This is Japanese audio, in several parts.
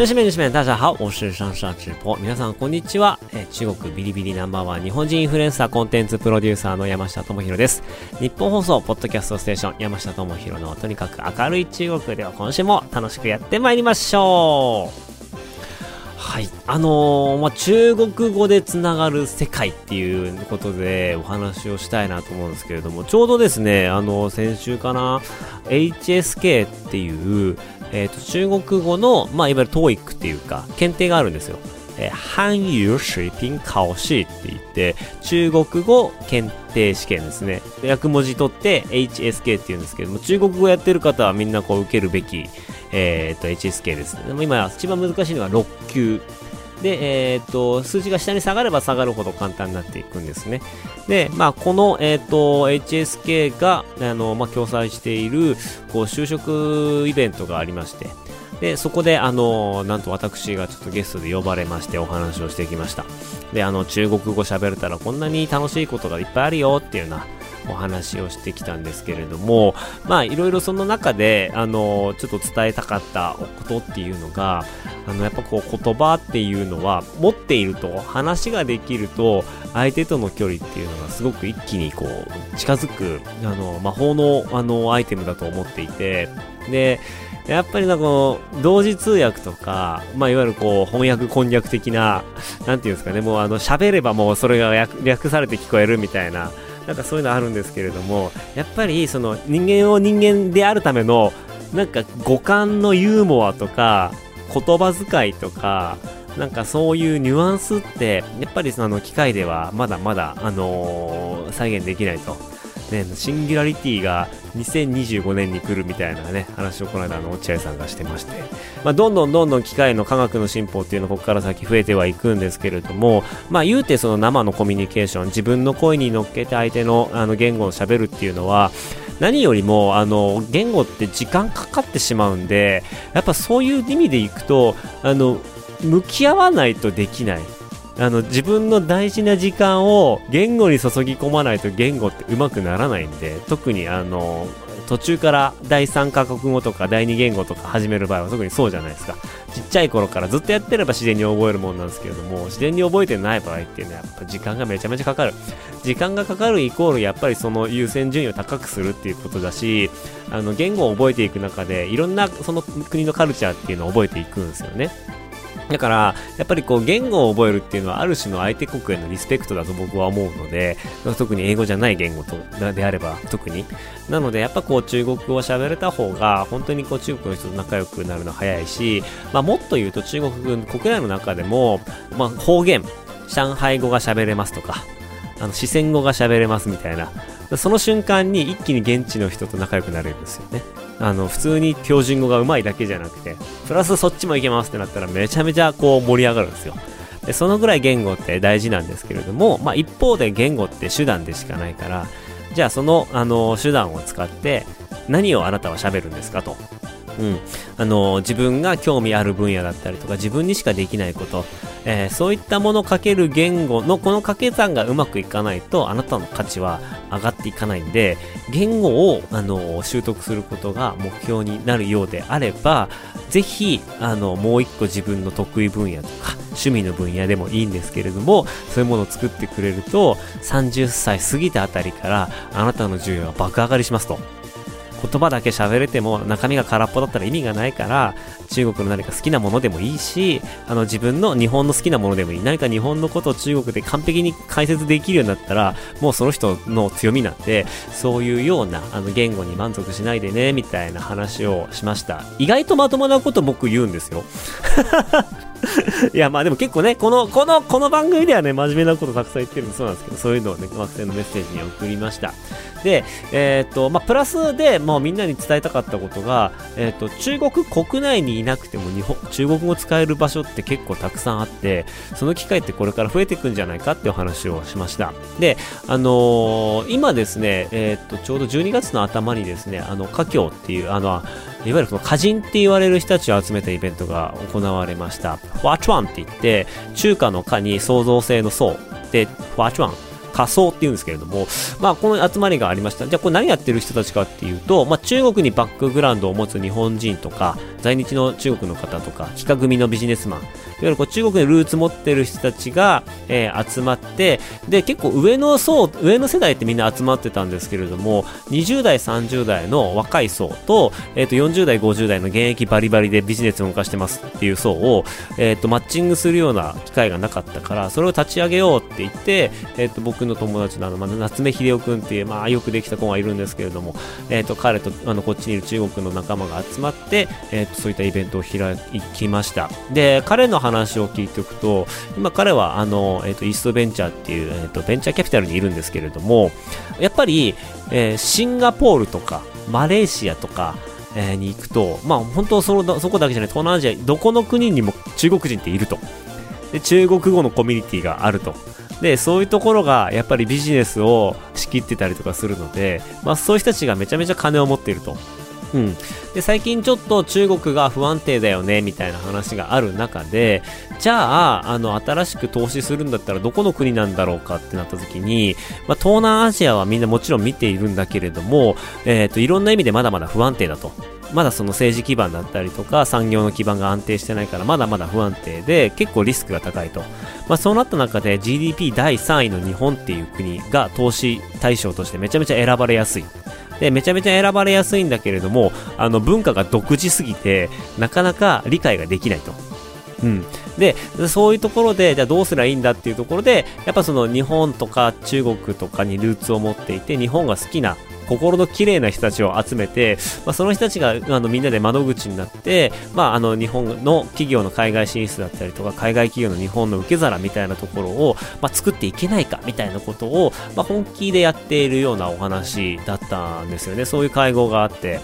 女子们、女子们，大家好，我是上上直播。皆さん、こんにちは。え中国ビリビリナンバーワン日本人インフルエンサーコンテンツプロデューサーの山下智博です。日本放送、ポッドキャストステーション、山下智博のとにかく明るい中国では今週も楽しくやってまいりましょう。はい。あのーまあ、中国語でつながる世界っていうことでお話をしたいなと思うんですけれども、ちょうどですね、あの先週かな、HSK っていう、えっ、と、中国語の、まあ、いわゆる TOEIC っていうか、検定があるんですよ。えー、韓語水平考試って言って、中国語検定試験ですね。訳文字取って HSK って言うんですけども、中国語やってる方はみんなこう受けるべき、えっ、と、HSK ですね。でも今、一番難しいのは6級。で、えっ、と、数字が下に下がれば下がるほど簡単になっていくんですね。で、まあ、この、えっ、と、HSK が、あの、まあ、共催している、こう、就職イベントがありまして、で、そこで、あの、なんと私がちょっとゲストで呼ばれましてお話をしてきました。で、あの、中国語喋れたらこんなに楽しいことがいっぱいあるよっていうようなお話をしてきたんですけれども、まあ、いろいろその中で、あの、ちょっと伝えたかったことっていうのが、あの、やっぱこう、言葉っていうのは、持っていると、話ができると、相手との距離っていうのがすごく一気にこう、近づく、あの、魔法の、あの、アイテムだと思っていて、で、やっぱりなんかこう、同時通訳とか、まあ、いわゆるこう、翻訳こんにゃく的な、なんていうんですかね、もうあの、喋ればもうそれが略略されて聞こえるみたいな、なんかそういうのあるんですけれども、やっぱりその人間を人間であるための、なんか五感のユーモアとか、言葉遣いとか、なんかそういうニュアンスって、やっぱりその機械ではまだまだ、あのー再現できないと。ね、シンギュラリティが2025年に来るみたいなね、話をこの間の落合さんがしてまして、まあ、どんどんどんどん機械の科学の進歩っていうのここから先増えてはいくんですけれども、まあ言うてその生のコミュニケーション、自分の声に乗っけて相手のあの言語を喋るっていうのは、何よりもあの言語って時間かかってしまうんで、やっぱそういう意味でいくと、あの、向き合わないとできない。あの自分の大事な時間を言語に注ぎ込まないと言語って上手くならないんで特にあの途中から第3カ国語とか第2言語とか始める場合は特にそうじゃないですか。ちっちゃい頃からずっとやってれば自然に覚えるもんなんですけれども自然に覚えてない場合っていうのはやっぱ時間がめちゃめちゃかかる。時間がかかるイコールやっぱりその優先順位を高くするっていうことだしあの言語を覚えていく中でいろんなその国のカルチャーっていうのを覚えていくんですよね。だから、やっぱりこう、言語を覚えるっていうのは、ある種の相手国へのリスペクトだと僕は思うので、特に英語じゃない言語とであれば、特に。なので、やっぱこう、中国語を喋れた方が、本当にこう、中国の人と仲良くなるの早いし、まあ、もっと言うと、中国国内の中でも、まあ、方言、上海語が喋れますとか、あの、四川語が喋れますみたいな、その瞬間に一気に現地の人と仲良くなれるんですよね。あの、普通に標準語が上手いだけじゃなくて、プラスそっちもいけますってなったらめちゃめちゃこう盛り上がるんですよ。で、そのぐらい言語って大事なんですけれども、まあ一方で言語って手段でしかないから、じゃあその、あの、手段を使って何をあなたは喋るんですかと。うん。あの、自分が興味ある分野だったりとか、自分にしかできないこと、えーそういったものかける言語のこの掛け算がうまくいかないと、あなたの価値は上がっていかないんで、言語を、あの、習得することが目標になるようであれば、ぜひ、あの、もう一個自分の得意分野とか、趣味の分野でもいいんですけれども、そういうものを作ってくれると、30歳過ぎたあたりから、あなたの需要が爆上がりしますと。言葉だけ喋れても中身が空っぽだったら意味がないから中国の何か好きなものでもいいしあの自分の日本の好きなものでもいい。何か日本のことを中国で完璧に解説できるようになったらもうその人の強みなんでそういうようなあの言語に満足しないでねみたいな話をしました。意外とまともなこと僕言うんですよ。いや、まあでも結構ね、この、この、この番組ではね、真面目なことたくさん言ってるんでそうなんですけど、そういうのをね、学生のメッセージに送りました。で、えーっと、まあ、プラスで、まあ、みんなに伝えたかったことが、えっ、と、中国国内にいなくても日本、中国語使える場所って結構たくさんあって、その機会ってこれから増えていくんじゃないかっていう話をしました。で、あのー、今ですね、えっ、と、ちょうど12月の頭にですね、あの、華僑っていう、あの、いわゆるその歌人って言われる人たちを集めたイベントが行われました。ファーチュアンって言って、中華の華に創造性の層で、ファーチュアン仮想っていうんですけれども、まあ、この集まりがありました。じゃあ、これ何やってる人たちかっていうと、まあ、中国にバックグラウンドを持つ日本人とか、在日の中国の方とか、企画組のビジネスマン、いわゆるこう中国にルーツ持ってる人たちが、えー、集まって、で、結構上の層、上の世代ってみんな集まってたんですけれども、20代、30代の若い層と、えっ、ー、と、40代、50代の現役バリバリでビジネスを動かしてますっていう層を、えっ、ー、と、マッチングするような機会がなかったから、それを立ち上げようって言って、えっ、と、僕の友達のあの、まあ、夏目秀夫君っていう、まあ、よくできた子がいるんですけれども、えっ、と、彼と、あの、こっちにいる中国の仲間が集まって、えっ、と、そういったイベントを開きました。で、彼の話を聞いておくと、今彼は、あの、えっ、と、イーストベンチャーっていう、えっ、と、ベンチャーキャピタルにいるんですけれども、やっぱり、えー、シンガポールとか、マレーシアとか、えー、に行くと、まあ本当そのそこだけじゃない、東南アジア、どこの国にも中国人っていると。で、中国語のコミュニティがあると。で、そういうところがやっぱりビジネスを仕切ってたりとかするので、まあそういう人たちがめちゃめちゃ金を持っていると。うん。で、最近ちょっと中国が不安定だよね、みたいな話がある中で、じゃあ、あの、新しく投資するんだったらどこの国なんだろうかってなった時に、まあ、東南アジアはみんなもちろん見ているんだけれども、えっ、ー、と、いろんな意味でまだまだ不安定だと。まだその政治基盤だったりとか産業の基盤が安定してないからまだまだ不安定で結構リスクが高いと。まあそうなった中で GDP 第3位の日本っていう国が投資対象としてめちゃめちゃ選ばれやすい。で、めちゃめちゃ選ばれやすいんだけれども、あの文化が独自すぎて、なかなか理解ができないと。うん。で、そういうところで、じゃあどうすればいいんだっていうところで、やっぱその日本とか中国とかにルーツを持っていて、日本が好きな心の綺麗な人たちを集めて、まあ、その人たちがあのみんなで窓口になって、まあ、あの日本の企業の海外進出だったりとか海外企業の日本の受け皿みたいなところを、まあ、作っていけないかみたいなことを、まあ、本気でやっているようなお話だったんですよね。そういう会合があって。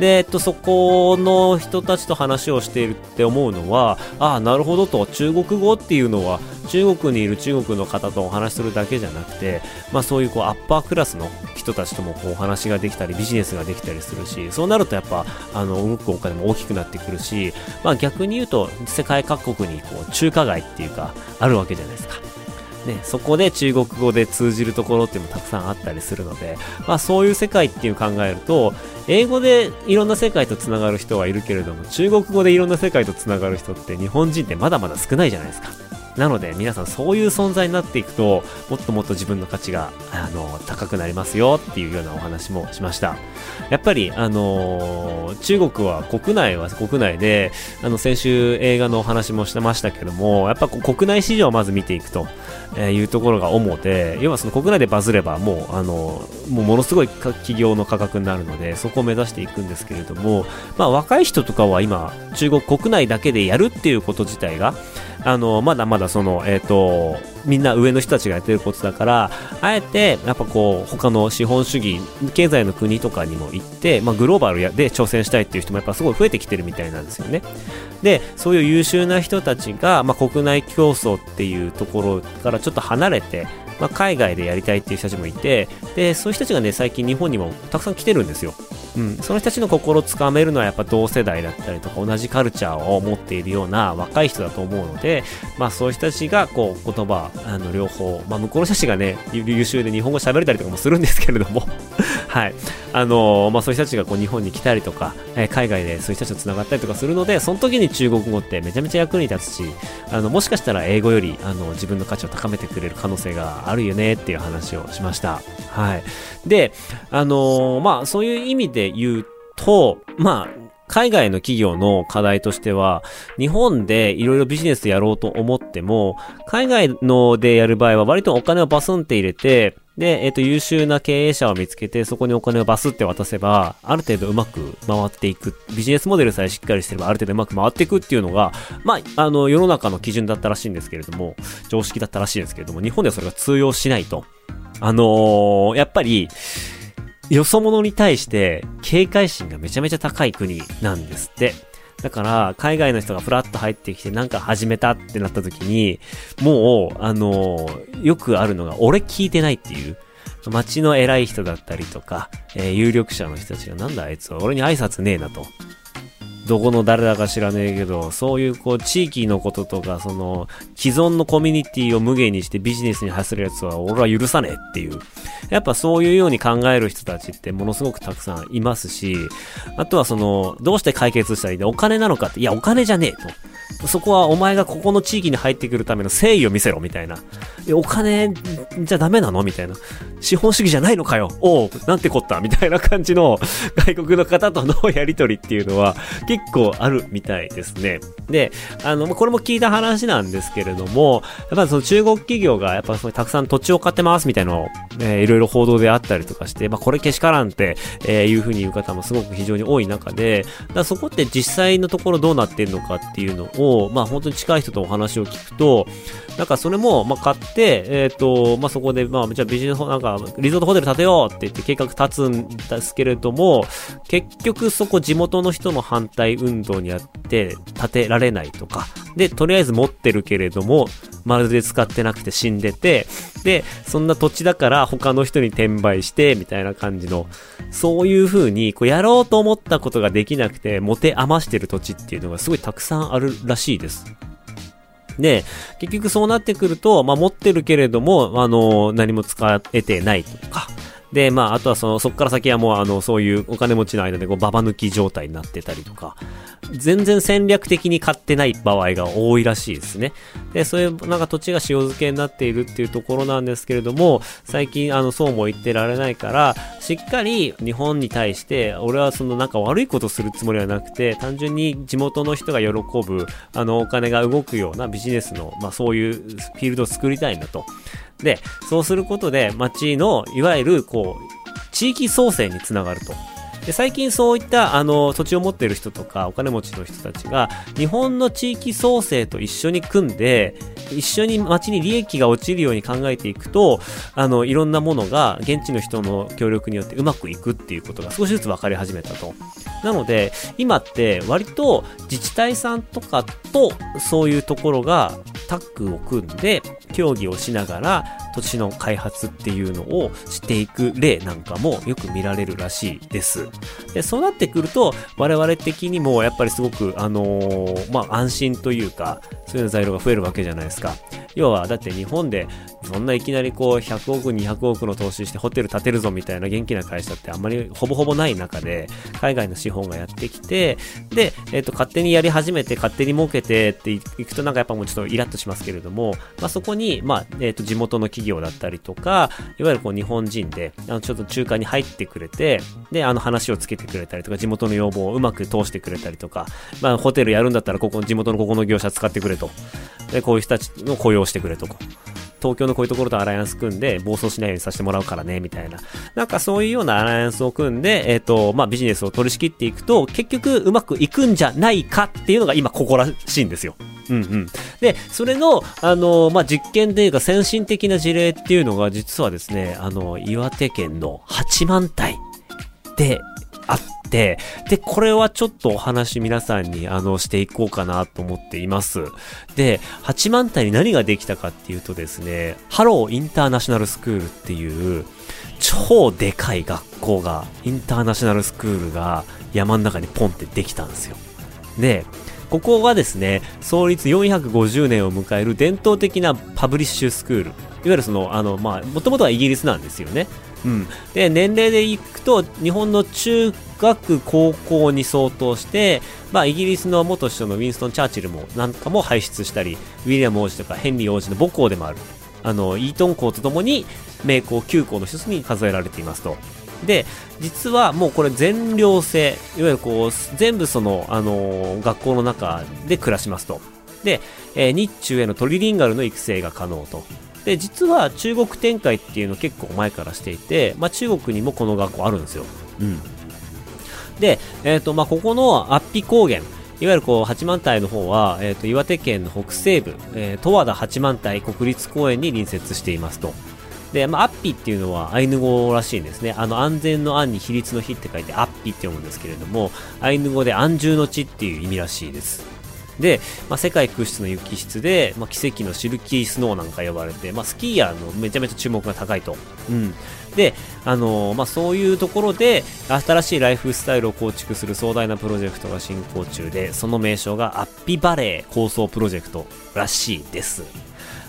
で、えっと、そこの人たちと話をしているって思うのはああなるほどと中国語っていうのは中国にいる中国の方とお話しするだけじゃなくて、まあ、そういうこうアッパークラスの人たちともこうお話ができたりビジネスができたりするしそうなるとやっぱあの動くお金も大きくなってくるし、まあ、逆に言うと世界各国にこう中華街っていうかあるわけじゃないですか。ね、そこで中国語で通じるところっていうのもたくさんあったりするので、まあそういう世界っていう考えると、英語でいろんな世界と繋がる人はいるけれども、中国語でいろんな世界と繋がる人って日本人ってまだまだ少ないじゃないですか。なので皆さんそういう存在になっていくともっともっと自分の価値があの高くなりますよっていうようなお話もしました。やっぱりあの中国は国内は国内であの先週映画のお話もしてましたけどもやっぱ国内市場をまず見ていくというところが主で要はその国内でバズればもうあのもうものすごい企業の価格になるのでそこを目指していくんですけれどもまあ若い人とかは今中国国内だけでやるっていうこと自体があの、まだまだその、えっ、ー、と、みんな上の人たちがやってることだから、あえて、やっぱこう、他の資本主義、経済の国とかにも行って、まあ、グローバルで挑戦したいっていう人もやっぱすごい増えてきてるみたいなんですよね。で、そういう優秀な人たちが、まあ、国内競争っていうところからちょっと離れて、まあ、海外でやりたいっていう人たちもいて、で、そういう人たちがね、最近日本にもたくさん来てるんですよ。うん、その人たちの心をつかめるのはやっぱ同世代だったりとか同じカルチャーを持っているような若い人だと思うので、まあそういう人たちがこう言葉、あの両方、まあ向こうの人たちがね、優秀で日本語喋れたりとかもするんですけれども はい。あの、まあそういう人たちがこう日本に来たりとか、えー、海外でそういう人たちと繋がったりとかするので、その時に中国語ってめちゃめちゃ役に立つし、あの、もしかしたら英語より、あの、自分の価値を高めてくれる可能性があるよねっていう話をしました。はい。で、あの、まあそういう意味で言うと、まあ、海外の企業の課題としては、日本でいろいろビジネスやろうと思っても、海外のでやる場合は割とお金をバスンって入れて、で、えっ、ー、と、優秀な経営者を見つけて、そこにお金をバスって渡せば、ある程度うまく回っていく。ビジネスモデルさえしっかりしてれば、ある程度うまく回っていくっていうのが、まあ、あの、世の中の基準だったらしいんですけれども、常識だったらしいんですけれども、日本ではそれが通用しないと。あのー、やっぱり、よそ者に対して警戒心がめちゃめちゃ高い国なんですって。だから、海外の人がふらっと入ってきてなんか始めたってなった時に、もう、あの、よくあるのが、俺聞いてないっていう。街の偉い人だったりとか、えー、有力者の人たちがなんだあいつは俺に挨拶ねえなと。どこの誰だか知らねえけど、そういうこう地域のこととか、その既存のコミュニティを無限にしてビジネスに走るやつは俺は許さねえっていう。やっぱそういうように考える人たちってものすごくたくさんいますし、あとはその、どうして解決したらいいでお金なのかって、いやお金じゃねえと。そこはお前がここの地域に入ってくるための誠意を見せろみたいな。いお金じゃダメなの？みたいな。資本主義じゃないのかよ？おう、なんてこった？みたいな感じの外国の方とのやりとりっていうのは結構あるみたいですね。で、あの、これも聞いた話なんですけれども、やっぱその中国企業がやっぱたくさん土地を買ってますみたいなのを、えー、いろいろ報道であったりとかして、まあこれけしからんって、えー、いうふうに言う方もすごく非常に多い中で、だそこって実際のところどうなってんのかっていうのを、まあ本当に近い人とお話を聞くと、なんかそれも、まあ買って、えっ、ー、と、まあそこで、まあじゃあビジネス、なんかリゾートホテル建てようって言って計画立つんですけれども、結局そこ地元の人の反対運動にあって建てられないとか、で、とりあえず持ってるけれども、まるで使ってなくて死んでて、で、そんな土地だから他の人に転売して、みたいな感じの、そういう風に、こうやろうと思ったことができなくて、持て余してる土地っていうのがすごいたくさんあるらしいです。で、結局そうなってくると、まあ、持ってるけれども、あの、何も使えてないとか、で、まあ、あとはその、そっから先はもう、あの、そういうお金持ちの間で、こう、ババ抜き状態になってたりとか、全然戦略的に買ってない場合が多いらしいですね。で、そういう、なんか土地が塩漬けになっているっていうところなんですけれども、最近、あの、そうも言ってられないから、しっかり日本に対して、俺はその、なんか悪いことするつもりはなくて、単純に地元の人が喜ぶ、あの、お金が動くようなビジネスの、まあ、そういうフィールドを作りたいんだと。で、そうすることで町の、いわゆる、こう、地域創生につながると。で最近そういったあの土地を持っている人とかお金持ちの人たちが日本の地域創生と一緒に組んで一緒に街に利益が落ちるように考えていくとあのいろんなものが現地の人の協力によってうまくいくっていうことが少しずつ分かり始めたと。なので今って割と自治体さんとかとそういうところがタッグを組んで協議をしながら土地の開発っていうのをしていく例なんかもよく見られるらしいです。で、そうなってくると我々的にもやっぱりすごくあのー、まあ、安心というかそういう材料が増えるわけじゃないですか。要はだって日本でそんないきなりこう100億200億の投資してホテル建てるぞみたいな元気な会社ってあんまりほぼほぼない中で海外の資本がやってきてで、えっ、と勝手にやり始めて勝手に儲けてっていくとなんかやっぱもうちょっとイラッとしますけれども、まあ、そこに、まあ、えっ、と地元の企業だったりとかいわゆるこう日本人であのちょっと中間に入ってくれてであの話をつけてくれたりとか地元の要望をうまく通してくれたりとか、まあ、ホテルやるんだったらここ地元のここの業者使ってくれと。でこういう人たちの雇用してくれと東京のこういうところとアライアンス組んで暴走しないようにさせてもらうからね、みたいな。なんかそういうようなアライアンスを組んで、えっ、ー、と、まあ、ビジネスを取り仕切っていくと、結局うまくいくんじゃないかっていうのが今ここらしいんですよ。うんうん。で、それの、あの、まあ、実験というか先進的な事例っていうのが実はですね、あの、岩手県の八幡平であって、で、これはちょっとお話皆さんにあのしていこうかなと思っています。で、八幡平に何ができたかっていうとですね、ハローインターナショナルスクールっていう超でかい学校が、インターナショナルスクールが山の中にポンってできたんですよ。で、ここがですね、創立450年を迎える伝統的なパブリッシュスクール。いわゆるその、あの、まあ、もともとはイギリスなんですよね。うん。で、年齢でいくと、日本の中学、高校に相当して、まあ、イギリスの元首相のウィンストン・チャーチルもなんかも輩出したり、ウィリアム王子とかヘンリー王子の母校でもある、あの、イートン校とともに、名校9校の一つに数えられていますと。で、実はもうこれ全寮制、いわゆるこう、全部その、あのー、学校の中で暮らしますと。で、えー、日中へのトリリンガルの育成が可能と。で、実は中国展開っていうのを結構前からしていて、まあ中国にもこの学校あるんですよ。うん。で、えっ、ー、と、まあここの安比高原、いわゆるこう八幡平の方は、えっ、ー、と岩手県の北西部、えー、十和田八幡平国立公園に隣接していますと。で、まあ、アッピっていうのはアイヌ語らしいんですね。あの、安全の安に比率の比って書いてアッピって読むんですけれども、アイヌ語で安住の地っていう意味らしいです。で、まあ、世界屈指の雪質で、まあ、奇跡のシルキースノーなんか呼ばれて、まあ、スキーヤーのめちゃめちゃ注目が高いと。うん。で、あのー、まあ、そういうところで、新しいライフスタイルを構築する壮大なプロジェクトが進行中で、その名称がアッピバレー構想プロジェクトらしいです。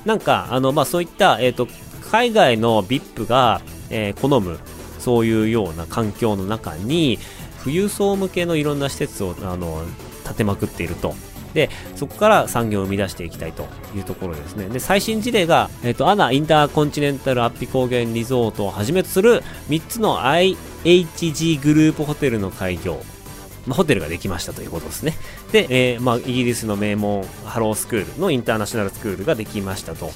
なんか、あの、まあ、そういった、えっ、ー、と、海外の VIP が、えー、好む、そういうような環境の中に、富裕層向けのいろんな施設を、あの、建てまくっていると。で、そこから産業を生み出していきたいというところですね。で、最新事例が、え、ー、と、アナインターコンチネンタルアッピ高原リゾートをはじめとする3つの IHG グループホテルの開業。まあ、ホテルができましたということですね。で、えー、まあ、イギリスの名門ハロースクールのインターナショナルスクールができましたと。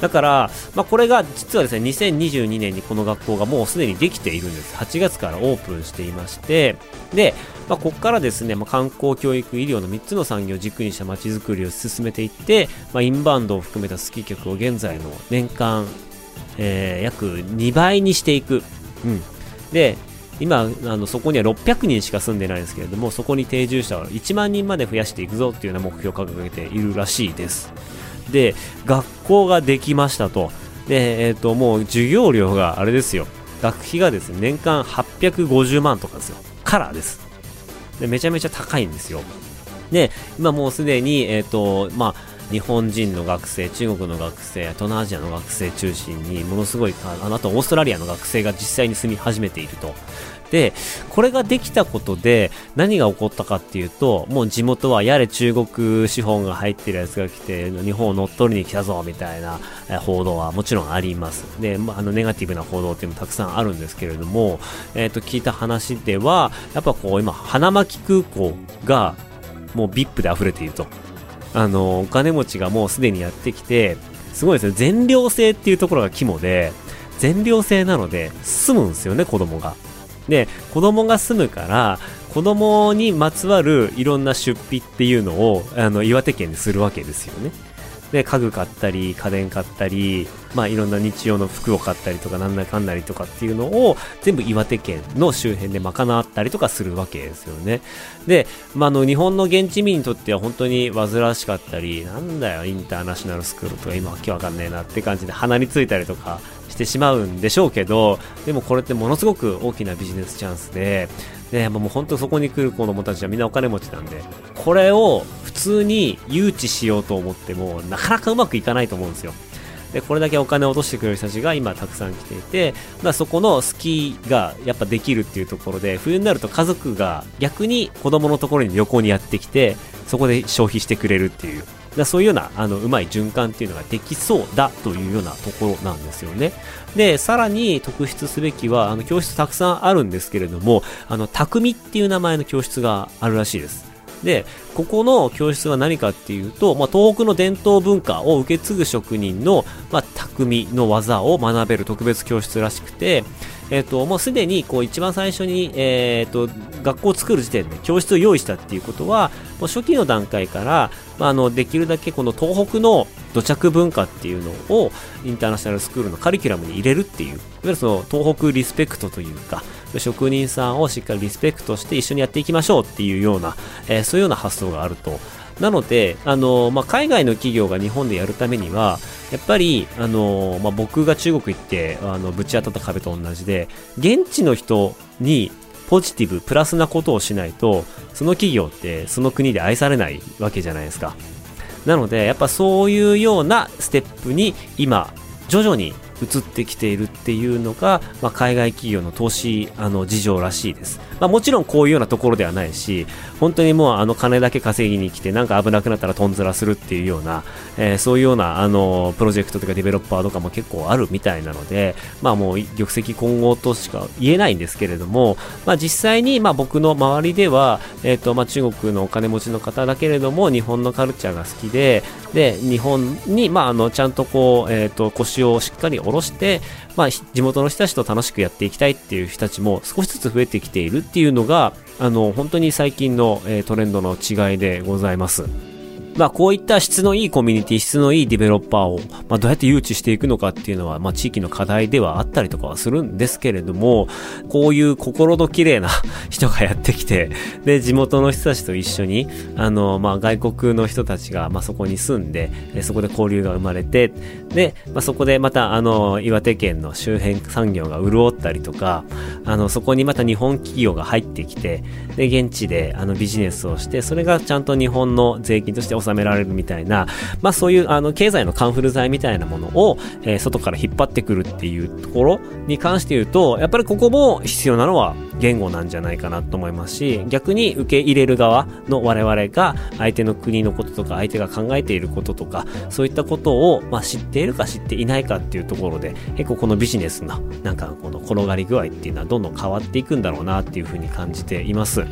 だから、まあ、これが実はですね、2022年にこの学校がもうすでにできているんです。8月からオープンしていまして、で、まあ、ここからですね、まあ、観光、教育、医療の3つの産業を軸にした街づくりを進めていって、まあ、インバウンドを含めたスキー客を現在の年間、えー、約2倍にしていく。うん。で、今あのそこには600人しか住んでないんですけれどもそこに定住者を1万人まで増やしていくぞっていうような目標を掲げているらしいですで、学校ができましたと。で、えっ、ー、と、もう授業料があれですよ。学費がですね、年間850万とかですよ。カラーです。で、めちゃめちゃ高いんですよ。で、今もうすでに、えっ、ー、と、まあ、日本人の学生、中国の学生、東南アジアの学生中心に、ものすごい、あの、あとオーストラリアの学生が実際に住み始めていると。で、これができたことで何が起こったかっていうと、もう地元はやれ中国資本が入ってるやつが来て、日本を乗っ取りに来たぞみたいな報道はもちろんあります。で、まあ、あのネガティブな報道っていうのもたくさんあるんですけれども、えっ、ー、と、聞いた話では、やっぱこう今、花巻空港がもう VIP で溢れていると。あの、お金持ちがもうすでにやってきて、すごいですね、全寮制っていうところが肝で、全寮制なので、住むんですよね、子供が。で、子供が住むから、子供にまつわるいろんな出費っていうのを、あの、岩手県でするわけですよね。で、家具買ったり、家電買ったり、まあいろんな日用の服を買ったりとか、なんだかんだりとかっていうのを、全部岩手県の周辺で賄ったりとかするわけですよね。で、まあの、日本の現地民にとっては本当に煩わしかったり、なんだよ、インターナショナルスクールとか今わけわかんねえなって感じで鼻についたりとかしてしまうんでしょうけど、でもこれってものすごく大きなビジネスチャンスで、で、もう本当そこに来る子供たちはみんなお金持ちなんで、これを普通に誘致しようと思っても、なかなかうまくいかないと思うんですよ。で、これだけお金を落としてくれる人たちが今たくさん来ていて、まあ、そこのスキーがやっぱできるっていうところで、冬になると家族が逆に子供のところに旅行にやってきて、そこで消費してくれるっていう。だそういうような、あの、うまい循環っていうのができそうだというようなところなんですよね。で、さらに特筆すべきは、あの、教室たくさんあるんですけれども、あの、匠っていう名前の教室があるらしいです。で、ここの教室は何かっていうと、まあ、東北の伝統文化を受け継ぐ職人の、まあ、匠の技を学べる特別教室らしくて、えっ、ー、と、もうすでに、こう、一番最初に、えっ、ー、と、学校を作る時点で教室を用意したっていうことは、もう初期の段階から、まあ、あの、できるだけこの東北の土着文化っていうのを、インターナショナルスクールのカリキュラムに入れるっていう、いわゆるその、東北リスペクトというか、職人さんをしっかりリスペクトして一緒にやっていきましょうっていうような、えー、そういうような発想があると。なので、あのまあ、海外の企業が日本でやるためには、やっぱり、あのまあ、僕が中国行って、あの、ぶち当たった壁と同じで、現地の人にポジティブ、プラスなことをしないと、その企業ってその国で愛されないわけじゃないですか。なので、やっぱそういうようなステップに今、徐々に移ってきているっていうのが、まあ、海外企業の投資あの事情らしいです。まあ、もちろんこういうようなところではないし、本当にもうあの金だけ稼ぎに来てなんか危なくなったらトンズラするっていうような、えー、そういうようなあのプロジェクトとかデベロッパーとかも結構あるみたいなので、まあもう玉石混合としか言えないんですけれども、まあ実際にまあ僕の周りでは、えっ、ー、とまあ中国のお金持ちの方だけれども日本のカルチャーが好きで、で、日本にまああのちゃんとこう、えっ、ー、と腰をしっかり下ろして、まあ、地元の人たちと楽しくやっていきたいっていう人たちも少しずつ増えてきているっていうのが、あの、本当に最近の、え、トレンドの違いでございます。まあこういった質のいいコミュニティ、質のいいディベロッパーを、まあどうやって誘致していくのかっていうのは、まあ地域の課題ではあったりとかはするんですけれども、こういう心の綺麗な 人がやってきて、で、地元の人たちと一緒に、あの、まあ外国の人たちが、まあそこに住んで、そこで交流が生まれて、で、まあそこでまた、あの、岩手県の周辺産業が潤ったりとか、あの、そこにまた日本企業が入ってきて、で、現地で、あの、ビジネスをして、それがちゃんと日本の税金として納められるみたいな、まあそういう、あの、経済のカンフル剤みたいなものを、えー、外から引っ張ってくるっていうところに関して言うと、やっぱりここも必要なのは言語なんじゃないかなと思いますし、逆に受け入れる側の我々が相手の国のこととか相手が考えていることとか、そういったことを、まあ、知っているか知っていないかっていうところで、結構このビジネスのなんかこの転がり具合っていうのはどんどん変わっていくんだろうなっていうふうに感じています。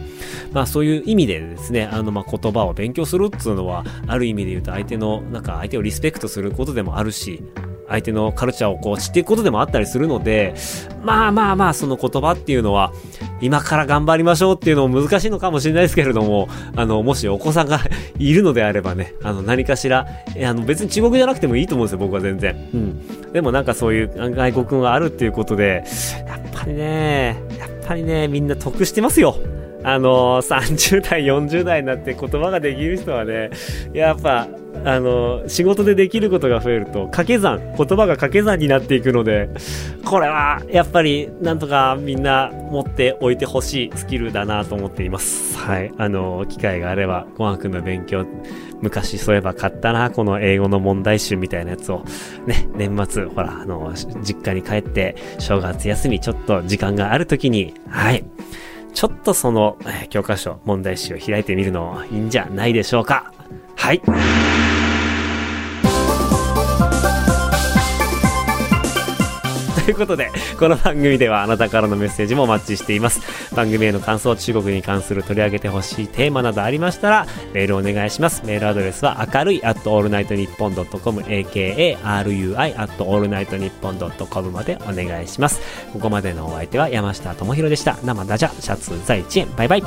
まあそういう意味でですね、あのまあ言葉を勉強するっていうのは、ある意味で言うと相手の、なんか相手をリスペクトすることでもあるし、相手のカルチャーをこう知っていくことでもあったりするので、まあまあまあ、その言葉っていうのは、今から頑張りましょうっていうのも難しいのかもしれないですけれども、あの、もしお子さんがいるのであればね、あの、何かしら、あの、別に中国じゃなくてもいいと思うんですよ、僕は全然。うん。でもなんかそういう外国語があるっていうことで、やっぱりね、やっぱりね、みんな得してますよ。あのー、30代、40代になって言葉ができる人はね、やっぱ、あのー、仕事でできることが増えると、掛け算、言葉が掛け算になっていくので、これは、やっぱり、なんとかみんな持っておいてほしいスキルだなと思っています。はい。あのー、機会があれば、語学の勉強、昔そういえば買ったな、この英語の問題集みたいなやつを、ね、年末、ほら、あの、実家に帰って、正月休みちょっと時間がある時に、はい。ちょっとその、教科書、問題集を開いてみるのいいんじゃないでしょうか。はい。ということで、この番組ではあなたからのメッセージもお待ちしています。番組への感想、中国に関する取り上げてほしいテーマなどありましたら、メールお願いします。メールアドレスは、明るい at allnightnippon.com、akarui at allnightnippon.com までお願いします。ここまでのお相手は山下智博でした。生ダジャ、シャツ在地、バイバイ。